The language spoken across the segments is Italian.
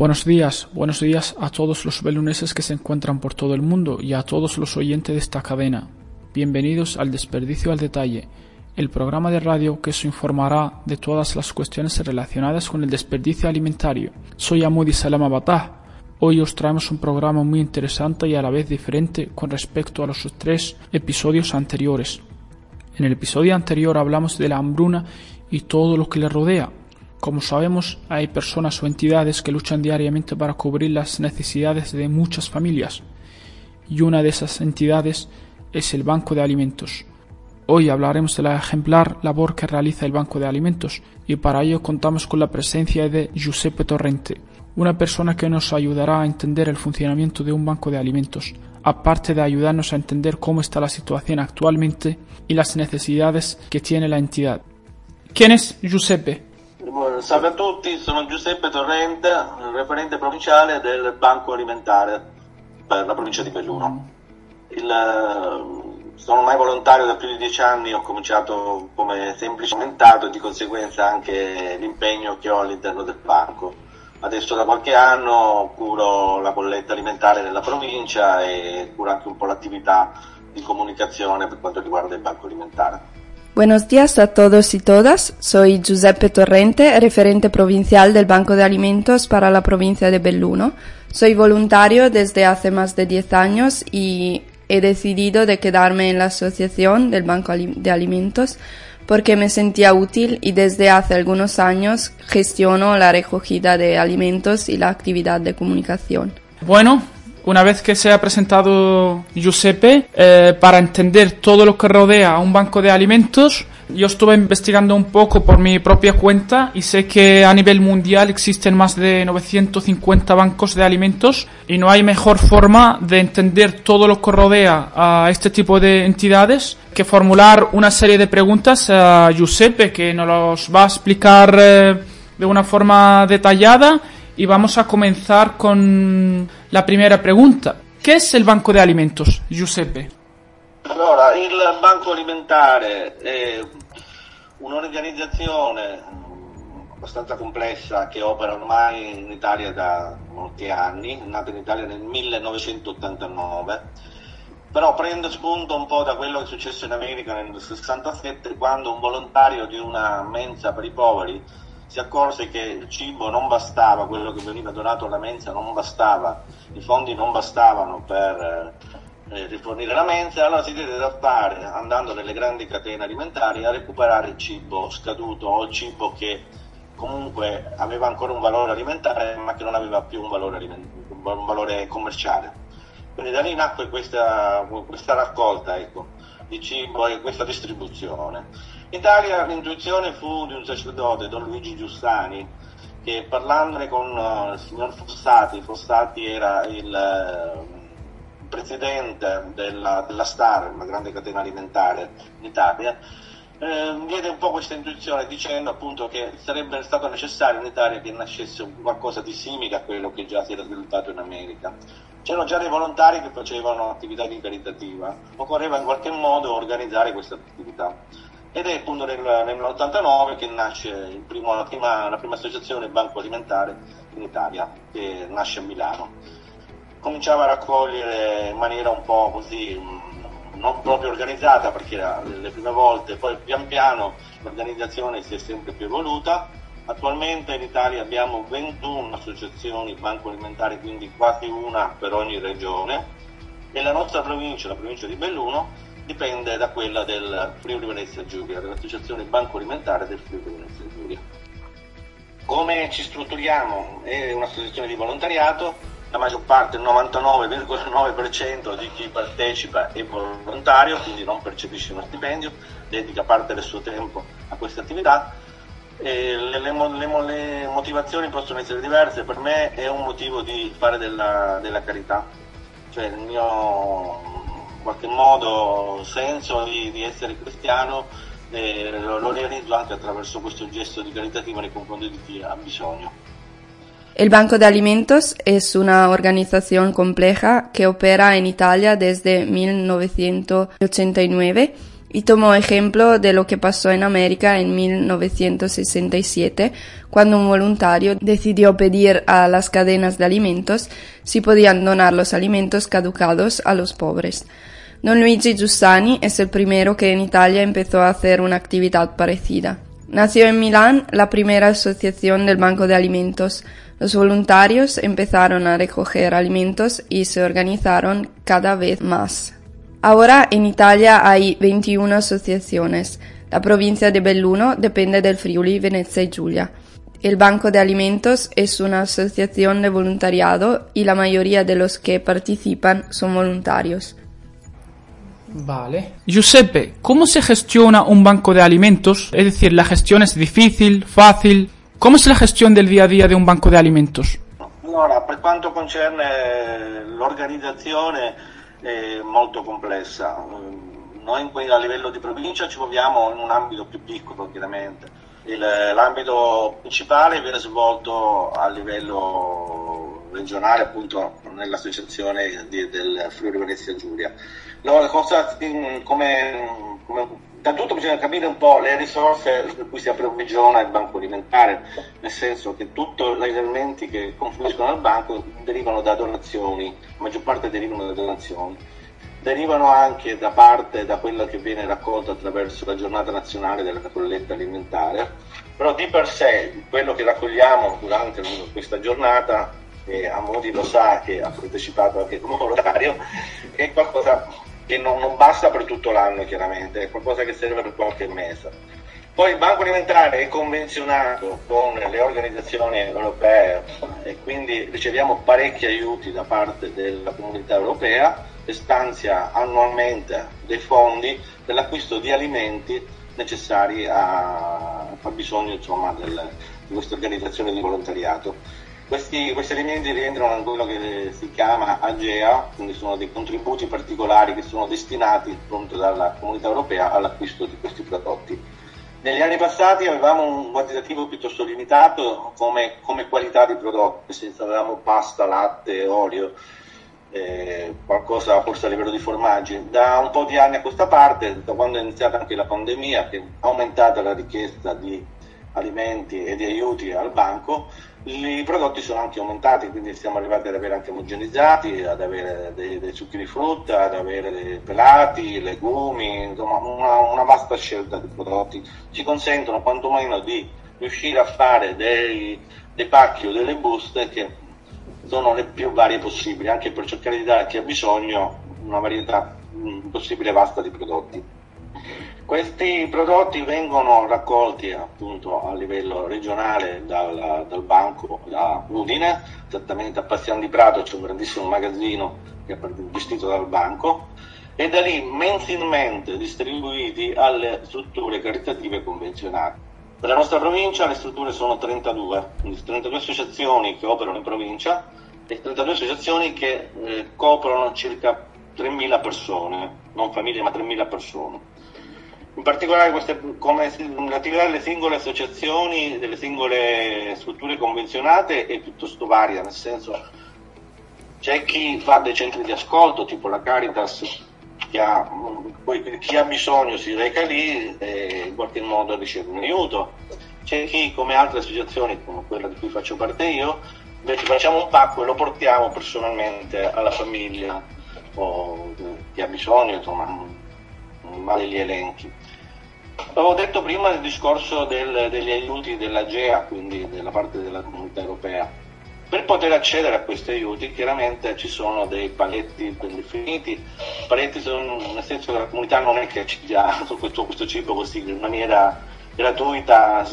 Buenos días, buenos días a todos los beluneses que se encuentran por todo el mundo y a todos los oyentes de esta cadena. Bienvenidos al Desperdicio al Detalle, el programa de radio que os informará de todas las cuestiones relacionadas con el desperdicio alimentario. Soy Amudi Salama Batah. Hoy os traemos un programa muy interesante y a la vez diferente con respecto a los tres episodios anteriores. En el episodio anterior hablamos de la hambruna y todo lo que le rodea, como sabemos, hay personas o entidades que luchan diariamente para cubrir las necesidades de muchas familias, y una de esas entidades es el Banco de Alimentos. Hoy hablaremos de la ejemplar labor que realiza el Banco de Alimentos, y para ello contamos con la presencia de Giuseppe Torrente, una persona que nos ayudará a entender el funcionamiento de un banco de alimentos, aparte de ayudarnos a entender cómo está la situación actualmente y las necesidades que tiene la entidad. ¿Quién es Giuseppe? Salve a tutti, sono Giuseppe Torrente, referente provinciale del Banco Alimentare per la provincia di Belluno. Il, eh, sono mai volontario da più di dieci anni, ho cominciato come semplice aumentato e di conseguenza anche l'impegno che ho all'interno del banco. Adesso da qualche anno curo la bolletta alimentare nella provincia e curo anche un po' l'attività di comunicazione per quanto riguarda il banco alimentare. Buenos días a todos y todas. Soy Giuseppe Torrente, referente provincial del Banco de Alimentos para la provincia de Belluno. Soy voluntario desde hace más de 10 años y he decidido de quedarme en la asociación del Banco de Alimentos porque me sentía útil y desde hace algunos años gestiono la recogida de alimentos y la actividad de comunicación. Bueno, una vez que se ha presentado Giuseppe, eh, para entender todo lo que rodea a un banco de alimentos, yo estuve investigando un poco por mi propia cuenta y sé que a nivel mundial existen más de 950 bancos de alimentos y no hay mejor forma de entender todo lo que rodea a este tipo de entidades que formular una serie de preguntas a Giuseppe que nos los va a explicar eh, de una forma detallada. Y vamos a comenzar con la primera pregunta. ¿Qué es el Banco de Alimentos, Giuseppe? Allora, il Banco Alimentare è un'organizzazione abbastanza complessa che opera ormai in Italia da molti anni, nata in Italia nel 1989, però prende spunto un po' da quello che è successo in America nel 67 quando un volontario di una mensa per i poveri si accorse che il cibo non bastava, quello che veniva donato alla mensa non bastava, i fondi non bastavano per eh, rifornire la mensa, allora si diede da fare, andando nelle grandi catene alimentari, a recuperare il cibo scaduto o il cibo che comunque aveva ancora un valore alimentare ma che non aveva più un valore, un valore commerciale. Quindi da lì nacque questa, questa raccolta ecco, di cibo e questa distribuzione. In Italia l'intuizione fu di un sacerdote, Don Luigi Giussani, che parlandone con uh, il signor Fossati, Fossati era il uh, presidente della, della Star, una grande catena alimentare in Italia, eh, diede un po' questa intuizione dicendo appunto che sarebbe stato necessario in Italia che nascesse qualcosa di simile a quello che già si era sviluppato in America. C'erano già dei volontari che facevano attività di caritativa, occorreva in qualche modo organizzare questa attività ed è appunto nel, nell'89 che nasce primo, la, prima, la, prima, associazione Banco Alimentare in Italia, che nasce a Milano. Cominciava a raccogliere in maniera un po' così, mm, non proprio organizzata perché era le prime volte, poi pian piano l'organizzazione si è sempre più evoluta. Attualmente in Italia abbiamo 21 associazioni Banco Alimentare, quindi quasi una per ogni regione e la nostra provincia, la provincia di Belluno, dipende da quella del Friuli Venezia Giulia, dell'Associazione Banco Alimentare del Friuli Venezia Giulia. Come ci strutturiamo? È un'associazione di volontariato, la maggior parte, il 99,9% di chi partecipa è volontario, quindi non percepisce uno stipendio, dedica parte del suo tempo a questa attività. Le, le, le, le, motivazioni possono essere diverse, per me è un motivo di fare della, della carità, cioè il mio qualche modo senso di, di essere cristiano eh, lo, lo realizzo anche attraverso questo gesto di caritativo nei confronti di chi ha bisogno. El Banco de Alimentos es una organización compleja que opera en Italia desde 1989 y tomó ejemplo de lo que pasó en América en 1967, cuando un voluntario decidió pedir a las cadenas de alimentos si podían donar los alimentos caducados a los pobres. Don Luigi Giussani es el primero que en Italia empezó a hacer una actividad parecida. Nació en Milán la primera asociación del Banco de Alimentos. Los voluntarios empezaron a recoger alimentos y se organizaron cada vez más. Ahora en Italia hay 21 asociaciones. La provincia de Belluno depende del Friuli, Venezia y Giulia. El Banco de Alimentos es una asociación de voluntariado y la mayoría de los que participan son voluntarios. Vale. Giuseppe, ¿cómo se gestiona un banco de alimentos? Es decir, ¿la gestione è difficile, facile? Come è la gestione del dia a dia di un banco di alimentos? Allora, per quanto concerne l'organizzazione è molto complessa. Noi a livello di provincia ci muoviamo in un ambito più piccolo, chiaramente. Il, l'ambito principale viene svolto a livello regionale, appunto nell'associazione di, del Friuli Venezia Giulia No, cosa, come, come, tutto bisogna capire un po' le risorse per cui si approvvigiona il banco alimentare, nel senso che tutti gli elementi che confluiscono al banco derivano da donazioni, la maggior parte derivano da donazioni. Derivano anche da parte da quello che viene raccolto attraverso la giornata nazionale della colletta alimentare, però di per sé quello che raccogliamo durante questa giornata, e a Modi lo sa che ha partecipato anche come volontario, è qualcosa che non, non, basta per tutto l'anno chiaramente, è qualcosa che serve per qualche mese. Poi il Banco Alimentare è convenzionato con le organizzazioni europee e quindi riceviamo parecchi aiuti da parte della comunità europea e stanzia annualmente dei fondi per l'acquisto di alimenti necessari a fabbisogno insomma, del, di questa organizzazione di volontariato. Questi, questi, elementi rientrano in quello che si chiama AGEA, quindi sono dei contributi particolari che sono destinati appunto dalla comunità europea all'acquisto di questi prodotti. Negli anni passati avevamo un quantitativo piuttosto limitato come, come qualità di prodotti, nel senso avevamo pasta, latte, olio, eh, qualcosa forse a livello di formaggi. Da un po' di anni a questa parte, da quando è iniziata anche la pandemia, che è aumentata la richiesta di alimenti e di aiuti al banco, i prodotti sono anche aumentati, quindi siamo arrivati ad avere anche omogenizzati, ad avere dei, dei succhi di frutta, ad avere dei pelati, legumi, insomma una, una, vasta scelta di prodotti. Ci consentono quantomeno di riuscire a fare dei, dei pacchi o delle buste che sono le più varie possibili, anche per cercare di dare a chi ha bisogno una varietà possibile vasta di prodotti. Questi prodotti vengono raccolti appunto a livello regionale dal, dal banco da Udine, esattamente a Passiano di Prato c'è un grandissimo magazzino che è gestito dal banco e da lì mensilmente distribuiti alle strutture caritative convenzionate. Per la nostra provincia le strutture sono 32, quindi 32 associazioni che operano in provincia e 32 associazioni che eh, coprono circa 3.000 persone, non famiglie ma 3.000 persone. In particolare queste, come l'attività delle singole associazioni, delle singole strutture convenzionate è piuttosto varia, nel senso c'è chi fa dei centri di ascolto, tipo la Caritas, che ha, chi ha bisogno si reca lì e in qualche modo riceve un aiuto. C'è chi, come altre associazioni, come quella di cui faccio parte io, invece facciamo un pacco e lo portiamo personalmente alla famiglia o chi ha bisogno, insomma, male gli elenchi. Avevo detto prima del discorso del, degli aiuti dell'AGEA, quindi della parte della comunità europea. Per poter accedere a questi aiuti chiaramente ci sono dei paletti ben definiti, paletti sono, nel senso che la comunità non è che ci dia questo, questo cibo così in maniera gratuita,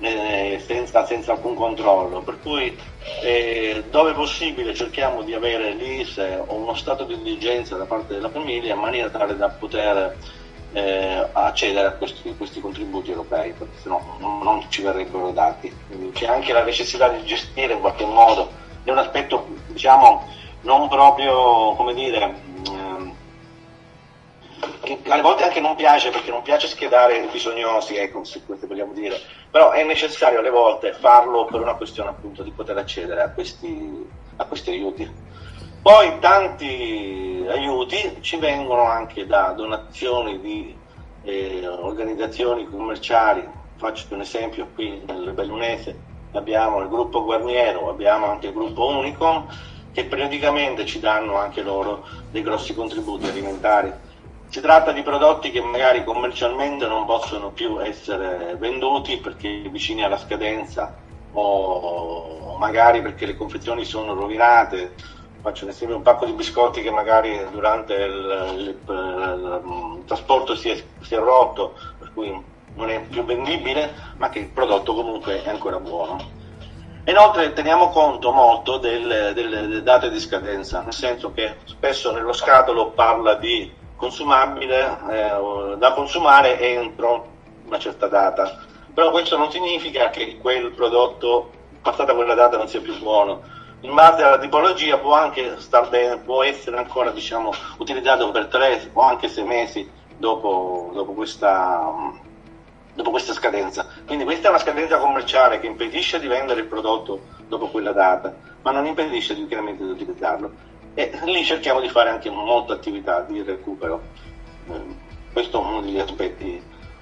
eh, senza, senza, alcun controllo, per cui eh, dove possibile cerchiamo di avere l'ISE o uno stato di indigenza da parte della famiglia in maniera tale da poter eh, accedere a questi, questi, contributi europei, perché sennò non, non ci verrebbero dati. Quindi c'è anche la necessità di gestire in qualche modo, è un aspetto diciamo non proprio, come dire, ehm, che alle volte anche non piace perché non piace schedare bisognosi, ecco, se questo vogliamo dire, però è necessario alle volte farlo per una questione appunto di poter accedere a questi, a questi aiuti. Poi tanti aiuti ci vengono anche da donazioni di eh, organizzazioni commerciali, faccio un esempio qui nel Bellunese abbiamo il gruppo Guarniero, abbiamo anche il gruppo Unicom che periodicamente ci danno anche loro dei grossi contributi alimentari. Si tratta di prodotti che magari commercialmente non possono più essere venduti perché vicini alla scadenza o magari perché le confezioni sono rovinate. Faccio un esempio, un pacco di biscotti che magari durante il, il, il, il trasporto si è, si è rotto, per cui non è più vendibile, ma che il prodotto comunque è ancora buono. Inoltre teniamo conto molto delle, delle, date di scadenza, nel senso che spesso nello scatolo parla di consumabile eh, da consumare entro una certa data, però questo non significa che quel prodotto passata quella data non sia più buono. In base alla tipologia può anche star bene, può essere ancora diciamo, utilizzato per tre o anche sei mesi dopo, dopo questa dopo questa scadenza. Quindi questa è una scadenza commerciale che impedisce di vendere il prodotto dopo quella data, ma non impedisce di, chiaramente di utilizzarlo. E lì cerchiamo di fare anche molta attività di recupero. Eh, questo è uno degli aspetti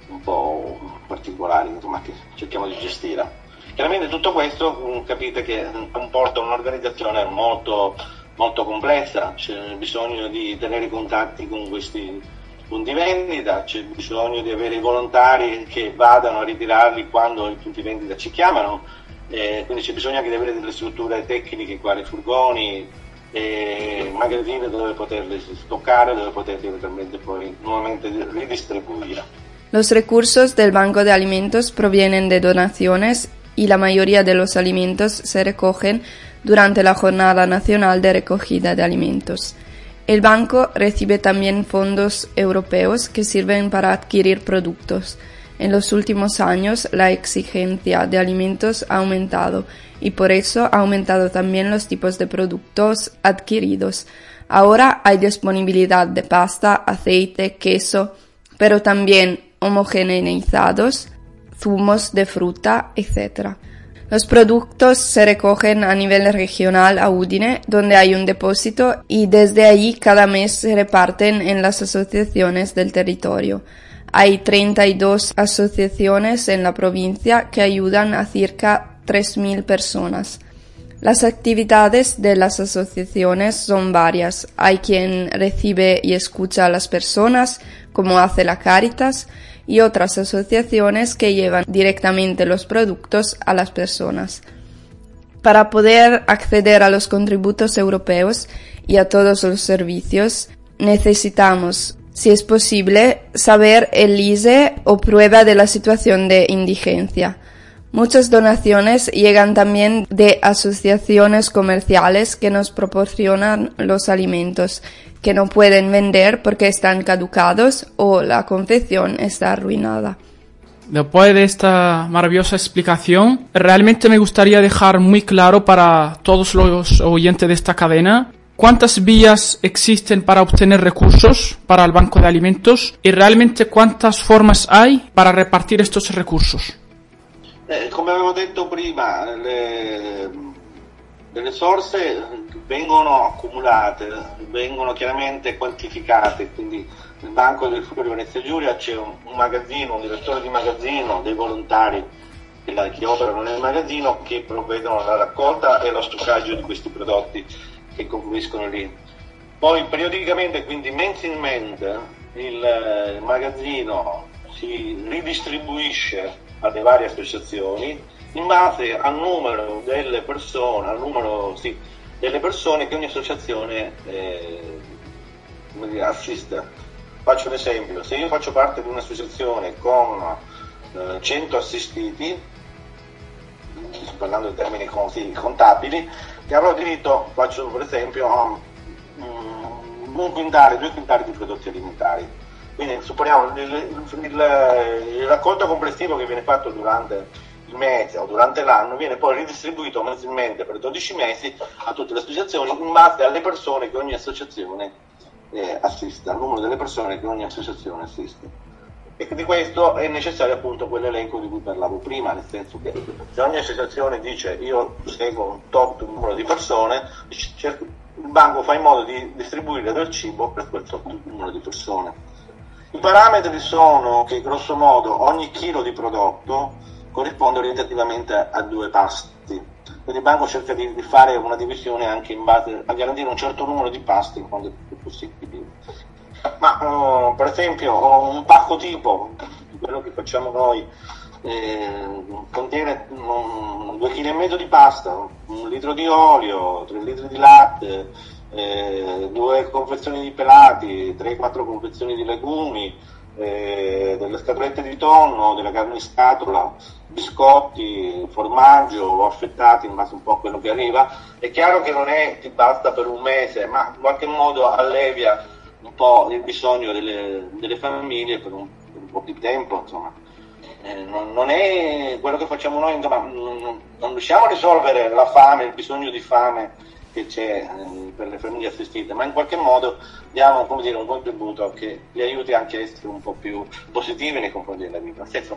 un po' particolari insomma, che cerchiamo di gestire. Chiaramente tutto questo mm, capite che comporta un'organizzazione molto, molto complessa, c'è bisogno di tenere contatti con questi punti vendita, c'è bisogno di avere i volontari che vadano a ritirarli quando i punti vendita ci chiamano, eh, quindi c'è bisogno anche di avere delle strutture tecniche quali furgoni, eh, magazzini dove poterli stoccare, dove poterli eventualmente poi nuovamente ridistribuire. Los recursos del Banco de Alimentos provienen de donaciones y la mayoría de los alimentos se recogen durante la Jornada Nacional de Recogida de Alimentos. El banco recibe también fondos europeos que sirven para adquirir productos. En los últimos años la exigencia de alimentos ha aumentado y por eso ha aumentado también los tipos de productos adquiridos. Ahora hay disponibilidad de pasta, aceite, queso, pero también homogeneizados, zumos de fruta, etc. Los productos se recogen a nivel regional a Udine, donde hay un depósito, y desde allí cada mes se reparten en las asociaciones del territorio. Hay 32 asociaciones en la provincia que ayudan a cerca 3.000 personas. Las actividades de las asociaciones son varias. Hay quien recibe y escucha a las personas, como hace la Caritas, y otras asociaciones que llevan directamente los productos a las personas. Para poder acceder a los contributos europeos y a todos los servicios, necesitamos, si es posible, saber el ISE o prueba de la situación de indigencia. Muchas donaciones llegan también de asociaciones comerciales que nos proporcionan los alimentos que no pueden vender porque están caducados o la confección está arruinada. Después de esta maravillosa explicación, realmente me gustaría dejar muy claro para todos los oyentes de esta cadena cuántas vías existen para obtener recursos para el banco de alimentos y realmente cuántas formas hay para repartir estos recursos. Eh, come avevo detto prima, le, le risorse vengono accumulate, vengono chiaramente quantificate, quindi nel Banco del Friuli Venezia Giulia c'è un, un, magazzino, un direttore di magazzino, dei volontari che, la, che operano nel magazzino che provvedono alla raccolta e allo stoccaggio di questi prodotti che confluiscono lì. Poi periodicamente, quindi mensilmente, il, il magazzino si ridistribuisce alle varie associazioni in base al numero delle persone, al numero sì, delle persone che ogni associazione eh, assiste. Faccio un esempio, se io faccio parte di un'associazione con eh, 100 assistiti, parlando in termini contabili, che avrò diritto, faccio per esempio, a um, un quintale, due quintali di prodotti alimentari quindi supponiamo il, il, il, raccolto complessivo che viene fatto durante il mese o durante l'anno viene poi ridistribuito mensilmente per 12 mesi a tutte le associazioni in base alle persone che ogni associazione eh, assiste, al numero delle persone che ogni associazione assiste. E di questo è necessario appunto quell'elenco di cui parlavo prima, nel senso che se ogni associazione dice io seguo un tot numero di persone, il banco fa in modo di distribuire del cibo per quel numero di persone. I parametri sono che grosso modo ogni chilo di prodotto corrisponde orientativamente a due pasti. Quindi il banco cerca di, di fare una divisione anche in base a garantire un certo numero di pasti quando è più possibile. Ma uh, per esempio un pacco tipo, quello che facciamo noi, eh, contiene um, 2,5 kg di pasta, un litro di olio, 3 litri di latte, eh, due confezioni di pelati, 3-4 confezioni di legumi, eh, delle scatolette di tonno, della carne in scatola, biscotti, formaggio affettati in base un po' a quello che arriva. È chiaro che non è ti basta per un mese, ma in qualche modo allevia un po' il bisogno delle, delle famiglie per un, per un po' di tempo, insomma eh, non, è quello che facciamo noi, insomma, non, riusciamo a risolvere la fame, il bisogno di fame che c'è eh, per le famiglie assistite, ma in qualche modo diamo dire, un contributo che li aiuti anche a essere un po' più positivi nei confronti della vita. Senso,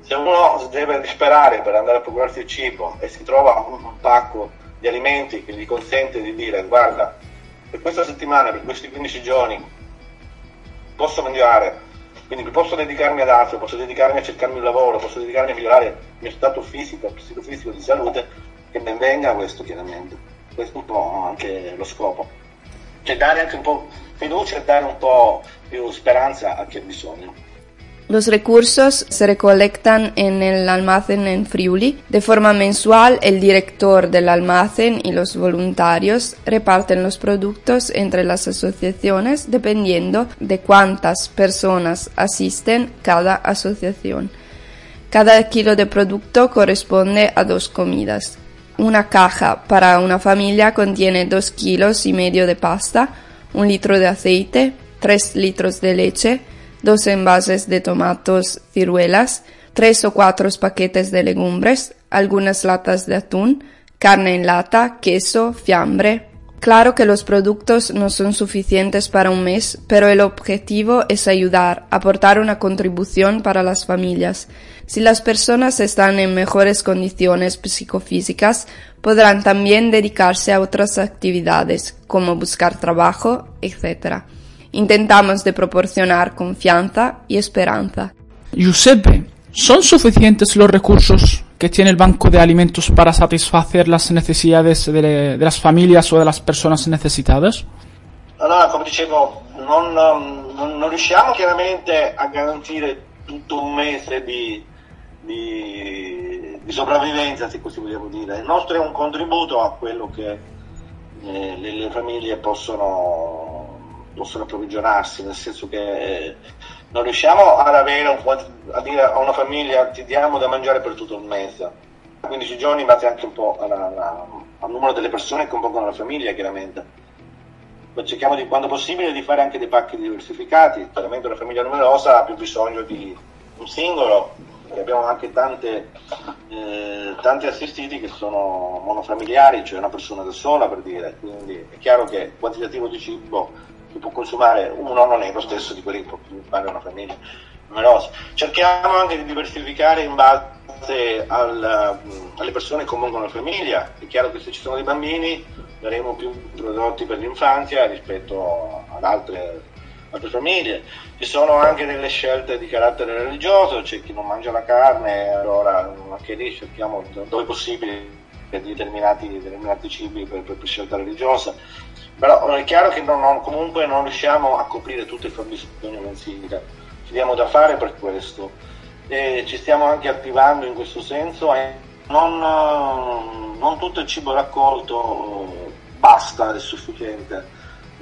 se uno deve disperare per andare a procurarsi il cibo e si trova un pacco di alimenti che gli consente di dire guarda, per questa settimana, per questi 15 giorni, posso mangiare quindi posso dedicarmi ad altro, posso dedicarmi a cercarmi un lavoro, posso dedicarmi a migliorare il mio stato fisico, psicofisico di salute, che ben venga questo chiaramente. Questo un po' anche lo scopo. Cioè dare anche un po' fiducia e un po' più speranza a chi ha. Los recursos se recolectan en el almacén en Friuli. De forma mensual, el director del almacén y los voluntarios reparten los productos entre las asociaciones dependiendo de cuántas personas asisten cada asociación. Cada kilo de producto corresponde a dos comidas. Una caja para una familia contiene dos kilos y medio de pasta, un litro de aceite, tres litros de leche, dos envases de tomatos ciruelas, tres o cuatro paquetes de legumbres, algunas latas de atún, carne en lata, queso, fiambre. Claro que los productos no son suficientes para un mes, pero el objetivo es ayudar, aportar una contribución para las familias. Si las personas están en mejores condiciones psicofísicas, podrán también dedicarse a otras actividades, como buscar trabajo, etc. Intentamos de proporcionar confianza y esperanza. Giuseppe, ¿son suficientes los recursos que tiene el Banco de Alimentos para satisfacer las necesidades de, de las familias o de las personas necesitadas? Allora, come dicevo, non, non, non, riusciamo chiaramente a garantire tutto un mese di, di, di, sopravvivenza, se così vogliamo dire. Il nostro è un contributo a quello che eh, le, le famiglie possono possono approvvigionarsi, nel senso che eh, non riusciamo ad avere un, a dire a una famiglia ti diamo da mangiare per tutto il mese. 15 giorni base anche un po' alla, alla, al numero delle persone che compongono la famiglia, chiaramente. Ma cerchiamo di, quando possibile di fare anche dei pacchi diversificati. Chiaramente una famiglia numerosa ha più bisogno di un singolo, perché abbiamo anche tante, eh, tanti assistiti che sono monofamiliari, cioè una persona da sola per dire. Quindi è chiaro che il quantitativo di cibo che può consumare uno non è lo stesso di quelli che può consumare una famiglia numerosa. Cerchiamo anche di diversificare in base al, alle persone che compongono la famiglia. È chiaro che se ci sono dei bambini daremo più prodotti per l'infanzia rispetto ad altre, altre famiglie. Ci sono anche delle scelte di carattere religioso, c'è chi non mangia la carne, allora anche lì cerchiamo dove possibile determinati, determinati cibi per, per, scelta religiosa però è chiaro che non, non, comunque non riusciamo a coprire tutto il fabbisogno mensile, ci diamo da fare per questo e ci stiamo anche attivando in questo senso non, non tutto il cibo raccolto basta, è sufficiente.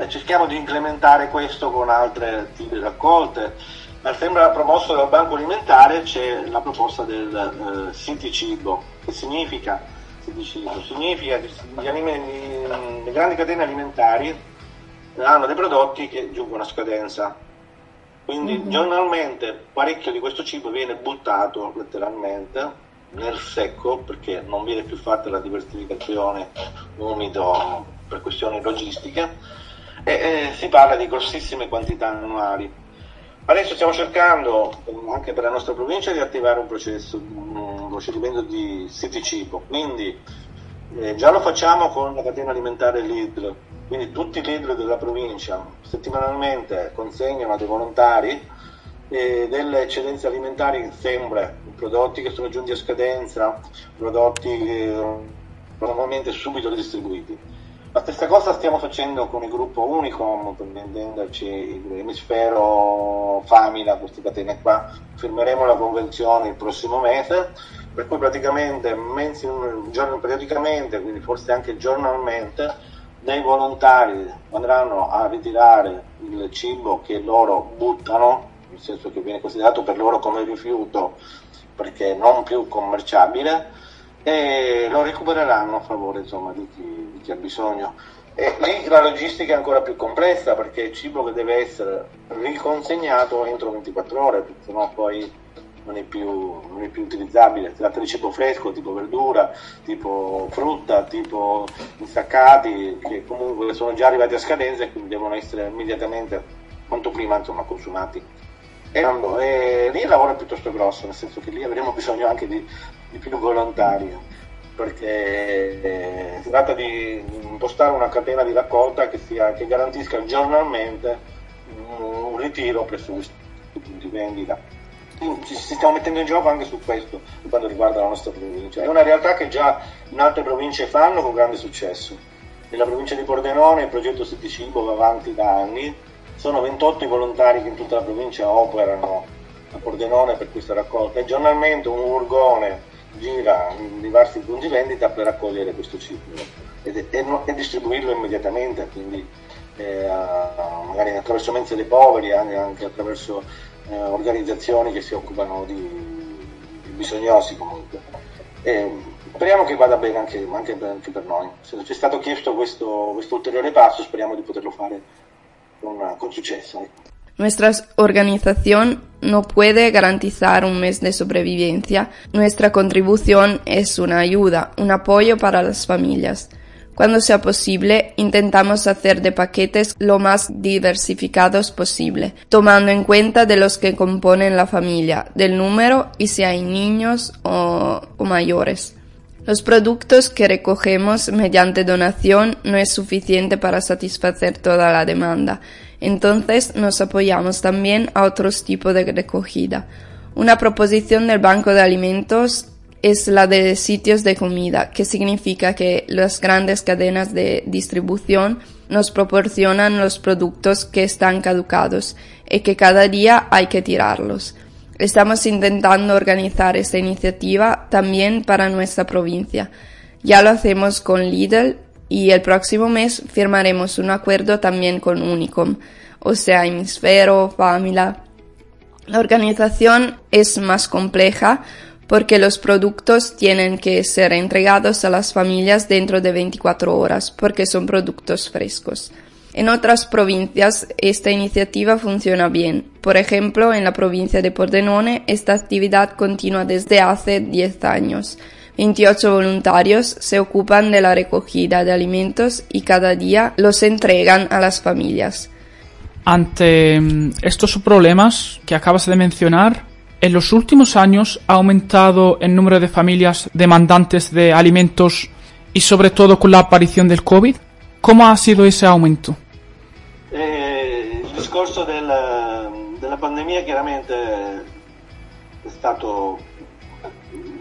Cerchiamo di implementare questo con altre tipi di raccolte. Ma sembra promosso dal Banco Alimentare c'è la proposta del eh, City Cibo, che significa cibo. Significa che le grandi catene alimentari hanno dei prodotti che giungono a scadenza. Quindi mm-hmm. giornalmente parecchio di questo cibo viene buttato letteralmente nel secco perché non viene più fatta la diversificazione umido per questioni logistiche e, e si parla di grossissime quantità annuali. Adesso stiamo cercando, anche per la nostra provincia, di attivare un processo, un procedimento di siti cibo, quindi eh, già lo facciamo con la catena alimentare Lidl, quindi tutti i leader della provincia settimanalmente consegnano a dei volontari eh, delle eccedenze alimentari sempre, prodotti che sono giunti a scadenza, prodotti che normalmente subito ridistribuiti. La stessa cosa stiamo facendo con il gruppo Unicom, per intenderci l'emisfero Famila, queste catene qua, firmeremo la convenzione il prossimo mese, per cui praticamente periodicamente, quindi forse anche giornalmente, dei volontari andranno a ritirare il cibo che loro buttano nel senso che viene considerato per loro come rifiuto perché non più commerciabile e lo recupereranno a favore insomma, di, chi, chi ha bisogno. E lì la logistica è ancora più complessa perché è cibo che deve essere riconsegnato entro 24 ore, perché sennò poi non è, più, non è più, utilizzabile. Si tratta di cibo fresco, tipo verdura, tipo frutta, tipo insaccati, che comunque sono già arrivati a scadenza e quindi devono essere immediatamente, quanto prima, insomma, consumati. E, e lì il lavoro è piuttosto grosso, nel senso che lì avremo bisogno anche di, di più volontari, perché eh, si tratta di impostare una catena di raccolta che, sia, che garantisca giornalmente un, ritiro presso questi punti vendita. Ci stiamo mettendo in gioco anche su questo per quanto riguarda la nostra provincia. È una realtà che già in altre province fanno con grande successo. Nella provincia di Pordenone il progetto Siti Cibo va avanti da anni sono 28 i volontari che in tutta la provincia operano a Pordenone per questa raccolta e giornalmente un urgone gira in diversi punti vendita per raccogliere questo cibo e, e, e distribuirlo immediatamente, quindi eh, magari attraverso mense dei poveri, anche, anche attraverso eh, organizzazioni che si occupano di, di bisognosi comunque. E speriamo che vada bene anche, anche, per, anche per noi. Se ci è stato chiesto questo, questo ulteriore passo, speriamo di poterlo fare con, con suceso. Nuestra organización no puede garantizar un mes de sobrevivencia. Nuestra contribución es una ayuda, un apoyo para las familias. Cuando sea posible, intentamos hacer de paquetes lo más diversificados posible, tomando en cuenta de los que componen la familia, del número y si hay niños o, o mayores. Los productos que recogemos mediante donación no es suficiente para satisfacer toda la demanda, entonces nos apoyamos también a otros tipos de recogida. Una proposición del Banco de Alimentos es la de sitios de comida, que significa que las grandes cadenas de distribución nos proporcionan los productos que están caducados y que cada día hay que tirarlos. Estamos intentando organizar esta iniciativa también para nuestra provincia. Ya lo hacemos con Lidl y el próximo mes firmaremos un acuerdo también con Unicom, o sea, Hemisfero, Famila. La organización es más compleja porque los productos tienen que ser entregados a las familias dentro de 24 horas porque son productos frescos. En otras provincias esta iniciativa funciona bien. Por ejemplo, en la provincia de Pordenone esta actividad continúa desde hace 10 años. 28 voluntarios se ocupan de la recogida de alimentos y cada día los entregan a las familias. Ante mm, estos problemas que acabas de mencionar, en los últimos años ha aumentado el número de familias demandantes de alimentos y sobre todo con la aparición del COVID. ¿Cómo ha sido ese aumento? Eh, il discorso del, della pandemia chiaramente è stato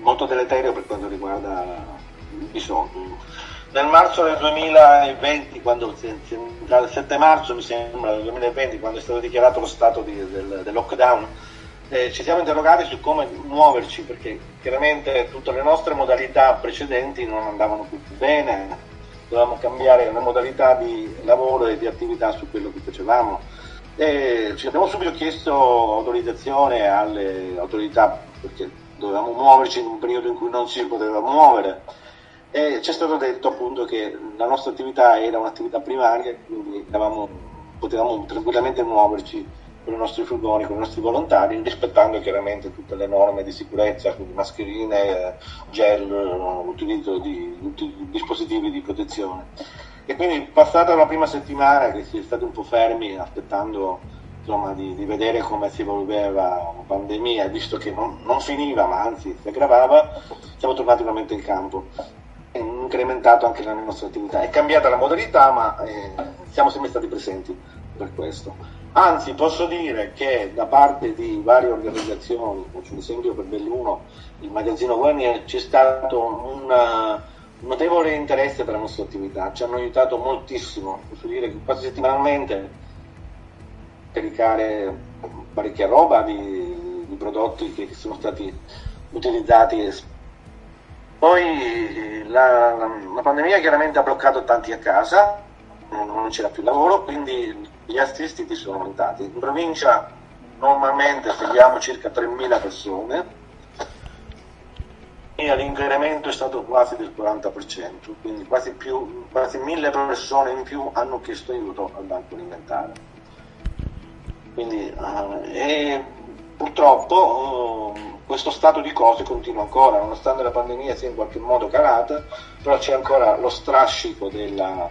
molto deleterio per quanto riguarda il bisogno. Nel marzo del 2020, quando, il 7 marzo mi sembra del 2020, quando è stato dichiarato lo stato di, del, del, lockdown, eh, ci siamo interrogati su come muoverci perché chiaramente tutte le nostre modalità precedenti non andavano più bene, dovevamo cambiare le modalità di lavoro e di attività su quello che facevamo. E ci abbiamo subito chiesto autorizzazione alle autorità perché dovevamo muoverci in un periodo in cui non si poteva muovere e ci è stato detto appunto che la nostra attività era un'attività primaria quindi avevamo, potevamo tranquillamente muoverci con i nostri furgoni, con i nostri volontari, rispettando chiaramente tutte le norme di sicurezza, quindi mascherine, gel, utilizzo di, di dispositivi di protezione. E quindi passata la prima settimana che si è stati un po' fermi aspettando insomma, di, di, vedere come si evolveva la pandemia, visto che non, non, finiva ma anzi si aggravava, siamo tornati nuovamente in campo. incrementato anche la nostra attività. È cambiata la modalità, ma eh, siamo sempre stati presenti per questo. Anzi, posso dire che da parte di varie organizzazioni, faccio un esempio per Belluno, il magazzino Guarnier, c'è stato un notevole interesse per la nostra attività, ci hanno aiutato moltissimo, posso dire che quasi settimanalmente caricare parecchia roba di, di prodotti che, sono stati utilizzati poi la, la, pandemia chiaramente ha bloccato tanti a casa, non c'era più lavoro, quindi gli assistiti sono aumentati. In provincia normalmente seguiamo circa 3.000 persone e l'incremento è stato quasi del 40%, quindi quasi, più, quasi 1.000 persone in più hanno chiesto aiuto al banco alimentare. Quindi, uh, e purtroppo uh, questo stato di cose continua ancora, nonostante la pandemia sia in qualche modo calata, però c'è ancora lo strascico della,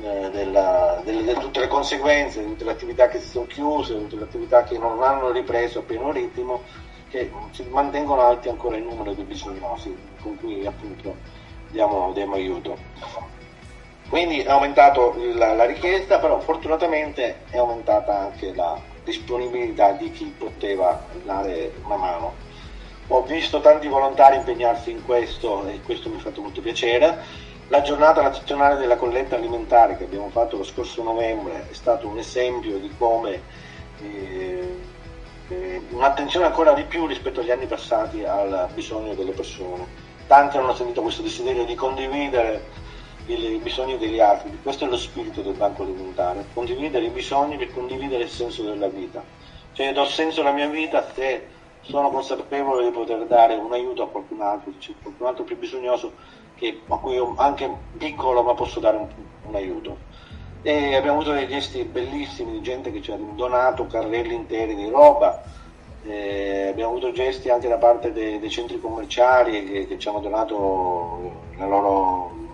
eh, della, delle, di tutte le conseguenze, di tutte le attività che si sono chiuse, di tutte le attività che non hanno ripreso a pieno ritmo, che mantengono alti ancora il numero di bisognosi con cui appunto diamo, diamo aiuto. Quindi è aumentata la, la richiesta, però fortunatamente è aumentata anche la disponibilità di chi poteva dare una mano ho visto tanti volontari impegnarsi in questo e questo mi ha fatto molto piacere. La giornata nazionale della colletta alimentare che abbiamo fatto lo scorso novembre è stato un esempio di come eh, eh, un'attenzione ancora di più rispetto agli anni passati al bisogno delle persone. Tanti hanno sentito questo desiderio di condividere i bisogni degli altri, questo è lo spirito del banco alimentare, condividere i bisogni per condividere il senso della vita. Cioè do senso alla mia vita se sono consapevole di poter dare un aiuto a qualcun altro, c'è qualcun altro più bisognoso che, a cui io anche piccolo ma posso dare un, un aiuto. E abbiamo avuto dei gesti bellissimi di gente che ci ha donato carrelli interi di roba, eh, abbiamo avuto gesti anche da parte dei, dei centri commerciali che, che, ci hanno donato il loro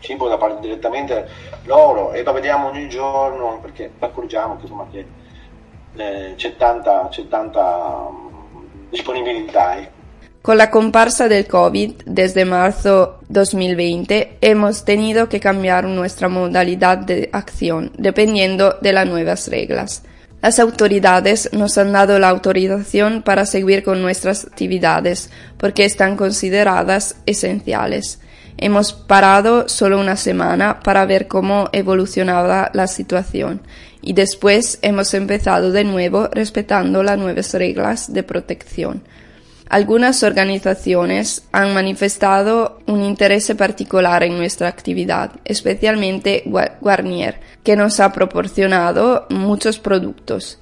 cibo da parte direttamente loro e vediamo ogni giorno perché accorgiamo che, insomma, che eh, c'è tanta, c'è tanta disponibilidad. Con la comparsa del COVID desde marzo 2020 hemos tenido que cambiar nuestra modalidad de acción dependiendo de las nuevas reglas. Las autoridades nos han dado la autorización para seguir con nuestras actividades porque están consideradas esenciales. Hemos parado solo una semana para ver cómo evolucionaba la situación y después hemos empezado de nuevo respetando las nuevas reglas de protección. Algunas organizaciones han manifestado un interés particular en nuestra actividad, especialmente Guarnier, que nos ha proporcionado muchos productos.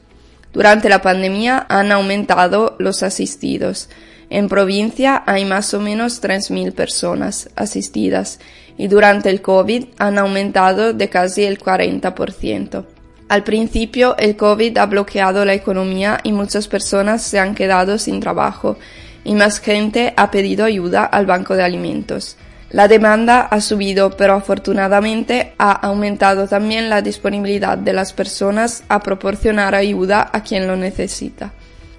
Durante la pandemia han aumentado los asistidos. En provincia hay más o menos 3.000 personas asistidas y durante el COVID han aumentado de casi el 40%. Al principio, el COVID ha bloqueado la economía y muchas personas se han quedado sin trabajo y más gente ha pedido ayuda al Banco de Alimentos. La demanda ha subido, pero afortunadamente ha aumentado también la disponibilidad de las personas a proporcionar ayuda a quien lo necesita.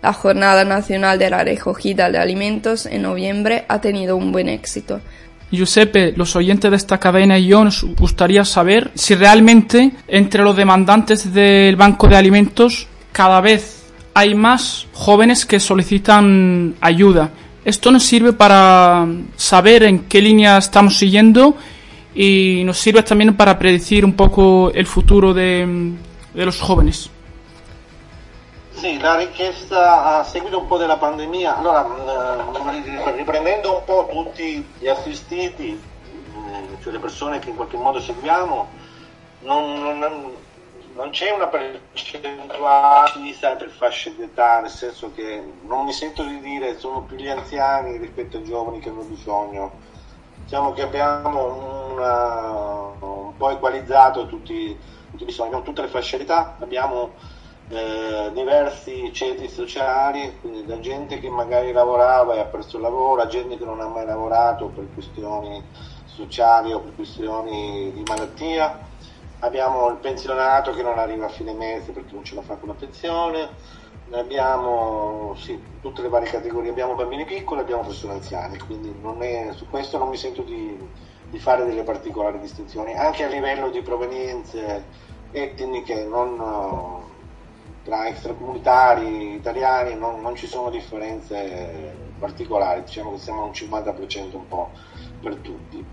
La Jornada Nacional de la Recogida de Alimentos en noviembre ha tenido un buen éxito. Giuseppe, los oyentes de esta cadena y yo nos gustaría saber si realmente entre los demandantes del Banco de Alimentos cada vez hay más jóvenes que solicitan ayuda. Esto nos sirve para saber en qué línea estamos siguiendo y nos sirve también para predecir un poco el futuro de, de los jóvenes. Sì, la richiesta a seguito un po' della pandemia, allora eh, riprendendo un po' tutti gli assistiti, eh, cioè le persone che in qualche modo seguiamo, non, non, non c'è una percentuale divisa per fasce di età, nel senso che non mi sento di dire sono più gli anziani rispetto ai giovani che hanno bisogno. Diciamo che abbiamo una, un po' equalizzato tutti, tutti i bisogni, abbiamo tutte le fasce di età, abbiamo eh, diversi ceti sociali, quindi da gente che magari lavorava e ha perso il lavoro, a gente che non ha mai lavorato per questioni sociali o per questioni di malattia. Abbiamo il pensionato che non arriva a fine mese perché non ce la fa con la pensione, abbiamo sì, tutte le varie categorie, abbiamo bambini piccoli, abbiamo persone anziane, quindi è, su questo non mi sento di, di fare delle particolari distinzioni, anche a livello di provenienze etniche, non, tra extracomunitari italiani non, non, ci sono differenze particolari, diciamo che siamo un 50% un po' per tutti.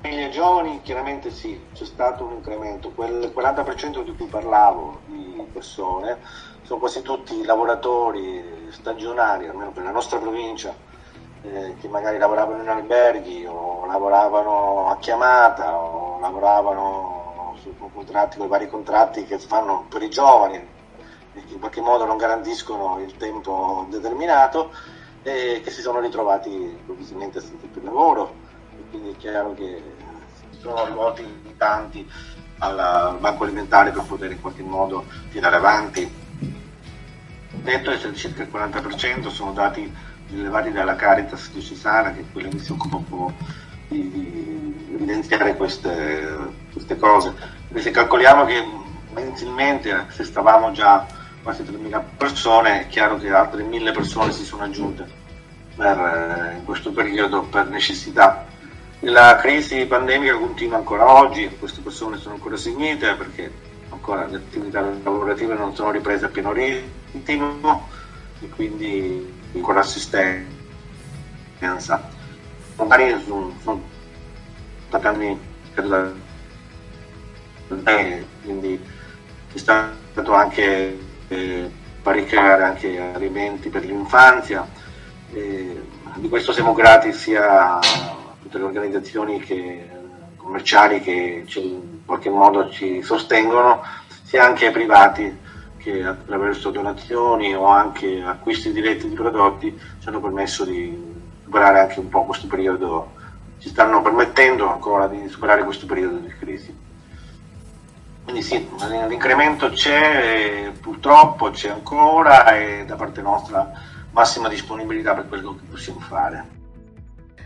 Famiglie giovani chiaramente sì, c'è stato un incremento, quel 40% di cui parlavo di persone sono quasi tutti lavoratori stagionali, almeno per la nostra provincia, eh, che magari lavoravano in alberghi o lavoravano a chiamata o lavoravano contratti, con i vari contratti che fanno per i giovani che in qualche modo non garantiscono il tempo determinato e che si sono ritrovati improvvisamente senza più lavoro e quindi è chiaro che si sono rivolti tanti al banco alimentare per poter in qualche modo tirare avanti. Detto essere circa il 40% sono dati rilevati dalla Caritas diocesana, che è quella che si occupa un po' di, di evidenziare queste, queste cose. E se calcoliamo che mensilmente, se stavamo già quasi 3.000 persone, è chiaro che altre 1.000 persone si sono aggiunte per, eh, in questo periodo per necessità. La crisi pandemica continua ancora oggi, queste persone sono ancora seguite perché ancora le attività lavorative non sono riprese a pieno ritmo e quindi ancora assistenza. Magari sono, sono stati anni per eh, quindi è stato anche eh, parecchiare anche alimenti per l'infanzia. Eh, di questo siamo grati sia a tutte le organizzazioni che, commerciali che ci, in qualche modo ci sostengono, sia anche ai privati che attraverso donazioni o anche acquisti diretti di prodotti ci hanno permesso di superare anche un po' questo periodo, ci stanno permettendo ancora di superare questo periodo di crisi. Quindi sì, l'incremento c'è, purtroppo c'è ancora e da parte nostra massima disponibilità per quello che possiamo fare.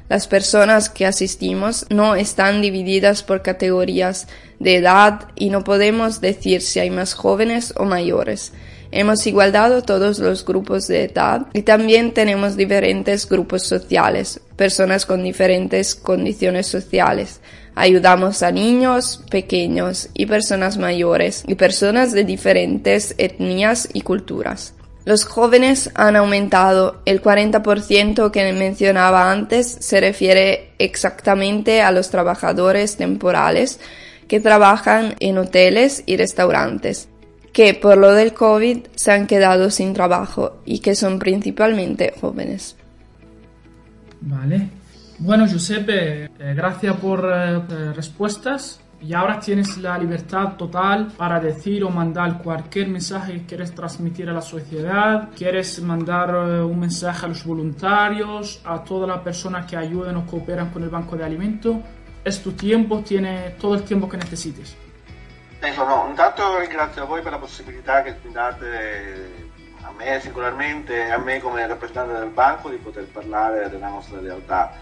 Las personas que asistimos no están divididas por categorías de edad y no podemos decir si hay más jóvenes o mayores. Hemos igualdado todos los grupos de edad y también tenemos diferentes grupos sociales, personas con diferentes condiciones sociales. Ayudamos a niños, pequeños y personas mayores y personas de diferentes etnias y culturas. Los jóvenes han aumentado. El 40% que mencionaba antes se refiere exactamente a los trabajadores temporales que trabajan en hoteles y restaurantes, que por lo del COVID se han quedado sin trabajo y que son principalmente jóvenes. Vale. Bueno, Giuseppe, eh, gracias por eh, respuestas. Y ahora tienes la libertad total para decir o mandar cualquier mensaje que quieres transmitir a la sociedad. Quieres mandar eh, un mensaje a los voluntarios, a todas las personas que ayudan o cooperan con el Banco de Alimentos. Es tu tiempo, tiene todo il tempo che necessites. Ecco, no, intanto ringrazio voi per la possibilità che mi date a me singolarmente e a me come rappresentante del banco di poter parlare della nostra realtà.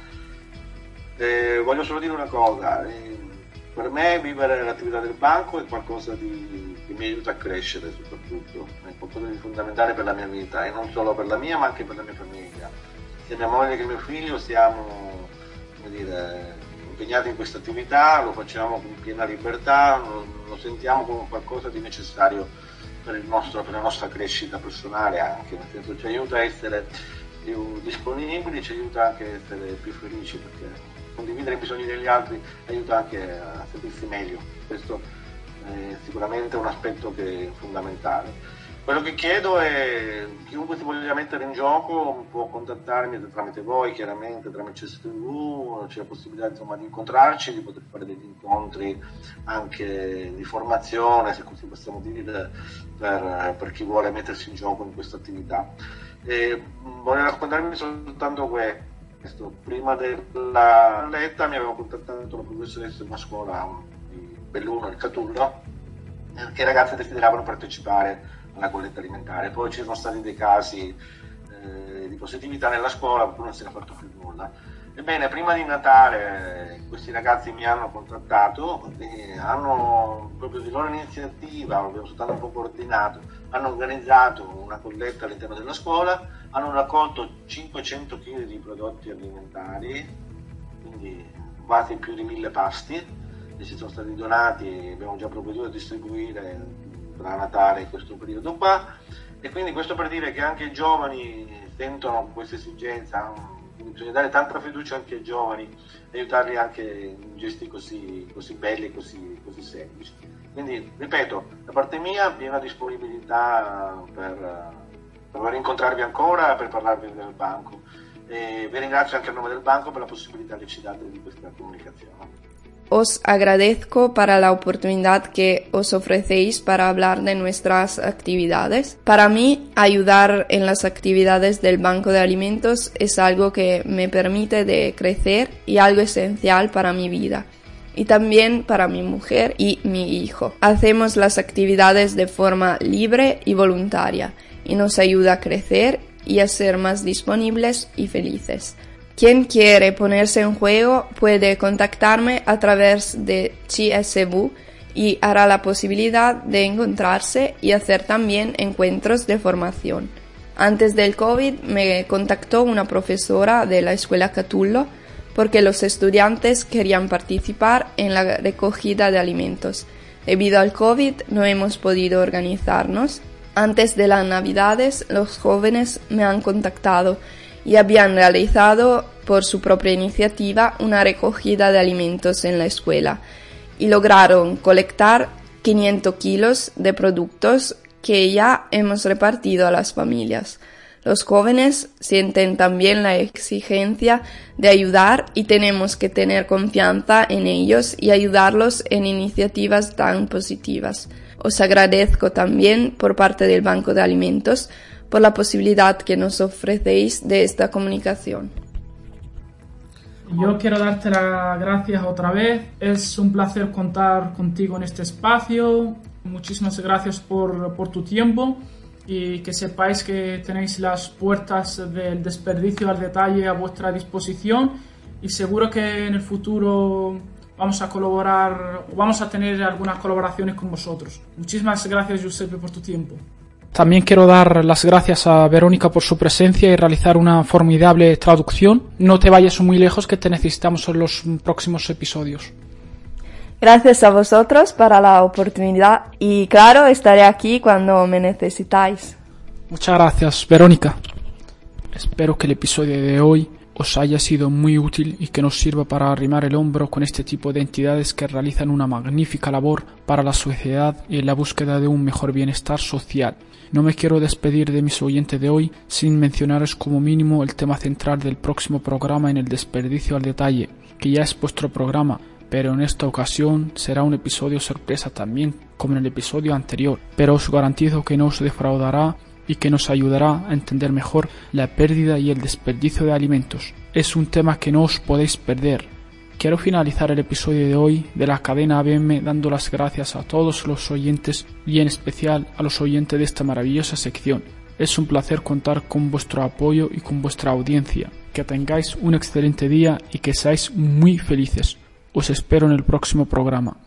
Eh, voglio solo dire una cosa, eh, per me vivere l'attività del banco è qualcosa di, che mi aiuta a crescere soprattutto, è qualcosa di fondamentale per la mia vita e non solo per la mia ma anche per la mia famiglia. Sia mia moglie che mio figlio siamo dire, impegnati in questa attività, lo facciamo con piena libertà, lo, sentiamo come qualcosa di necessario per, nostro, per, la nostra crescita personale anche, nel senso ci aiuta a essere più disponibili, ci aiuta anche a essere più felici perché condividere i bisogni degli altri aiuta anche a sentirsi meglio. Questo è sicuramente un aspetto che è fondamentale. Quello che chiedo è chiunque si voglia mettere in gioco può contattarmi tramite voi, chiaramente tramite CSTV, c'è la possibilità insomma, di incontrarci, di poter fare degli incontri anche di formazione, se così possiamo dire, per, per chi vuole mettersi in gioco in questa attività. E voglio raccontarvi soltanto questo. Prima della letta mi aveva contattato la professoressa di una scuola di Belluno, il Catullo, che i ragazzi desideravano partecipare alla colletta alimentare. Poi ci sono stati dei casi eh, di positività nella scuola, qualcuno non si era fatto più nulla. Ebbene, prima di Natale questi ragazzi mi hanno contattato hanno proprio di loro iniziativa, abbiamo soltanto un po' coordinato, hanno organizzato una colletta all'interno della scuola, hanno raccolto 500 kg di prodotti alimentari quindi quasi più di mille pasti e ci sono stati donati abbiamo già provveduto a distribuire tra Natale in questo periodo qua e quindi questo per dire che anche i giovani sentono questa esigenza, bisogna dare tanta fiducia anche ai giovani e aiutarli anche in gesti così, così belli e così, così semplici. Quindi, ripeto, da parte mia piena disponibilità per, per incontrarvi ancora, per parlarvi del banco. E vi ringrazio anche a nome del banco per la possibilità che ci date di questa comunicazione. Os agradezco para la oportunidad que os ofrecéis para hablar de nuestras actividades. Para mí, ayudar en las actividades del Banco de Alimentos es algo que me permite de crecer y algo esencial para mi vida y también para mi mujer y mi hijo. Hacemos las actividades de forma libre y voluntaria y nos ayuda a crecer y a ser más disponibles y felices. Quien quiere ponerse en juego puede contactarme a través de CSV y hará la posibilidad de encontrarse y hacer también encuentros de formación. Antes del COVID me contactó una profesora de la escuela Catullo porque los estudiantes querían participar en la recogida de alimentos. Debido al COVID no hemos podido organizarnos. Antes de las Navidades los jóvenes me han contactado y habían realizado por su propia iniciativa una recogida de alimentos en la escuela y lograron colectar 500 kilos de productos que ya hemos repartido a las familias. Los jóvenes sienten también la exigencia de ayudar y tenemos que tener confianza en ellos y ayudarlos en iniciativas tan positivas. Os agradezco también por parte del Banco de Alimentos por la posibilidad que nos ofrecéis de esta comunicación. Yo quiero darte las gracias otra vez. Es un placer contar contigo en este espacio. Muchísimas gracias por, por tu tiempo y que sepáis que tenéis las puertas del desperdicio al detalle a vuestra disposición y seguro que en el futuro vamos a colaborar o vamos a tener algunas colaboraciones con vosotros. Muchísimas gracias Giuseppe por tu tiempo. También quiero dar las gracias a Verónica por su presencia y realizar una formidable traducción. No te vayas muy lejos que te necesitamos en los próximos episodios. Gracias a vosotros para la oportunidad y claro, estaré aquí cuando me necesitáis. Muchas gracias, Verónica. Espero que el episodio de hoy os haya sido muy útil y que nos sirva para arrimar el hombro con este tipo de entidades que realizan una magnífica labor para la sociedad y en la búsqueda de un mejor bienestar social. No me quiero despedir de mis oyentes de hoy sin mencionaros como mínimo el tema central del próximo programa en el desperdicio al detalle, que ya es vuestro programa, pero en esta ocasión será un episodio sorpresa también, como en el episodio anterior, pero os garantizo que no os defraudará y que nos ayudará a entender mejor la pérdida y el desperdicio de alimentos. Es un tema que no os podéis perder, Quiero finalizar el episodio de hoy de la cadena ABM dando las gracias a todos los oyentes y en especial a los oyentes de esta maravillosa sección. Es un placer contar con vuestro apoyo y con vuestra audiencia. Que tengáis un excelente día y que seáis muy felices. Os espero en el próximo programa.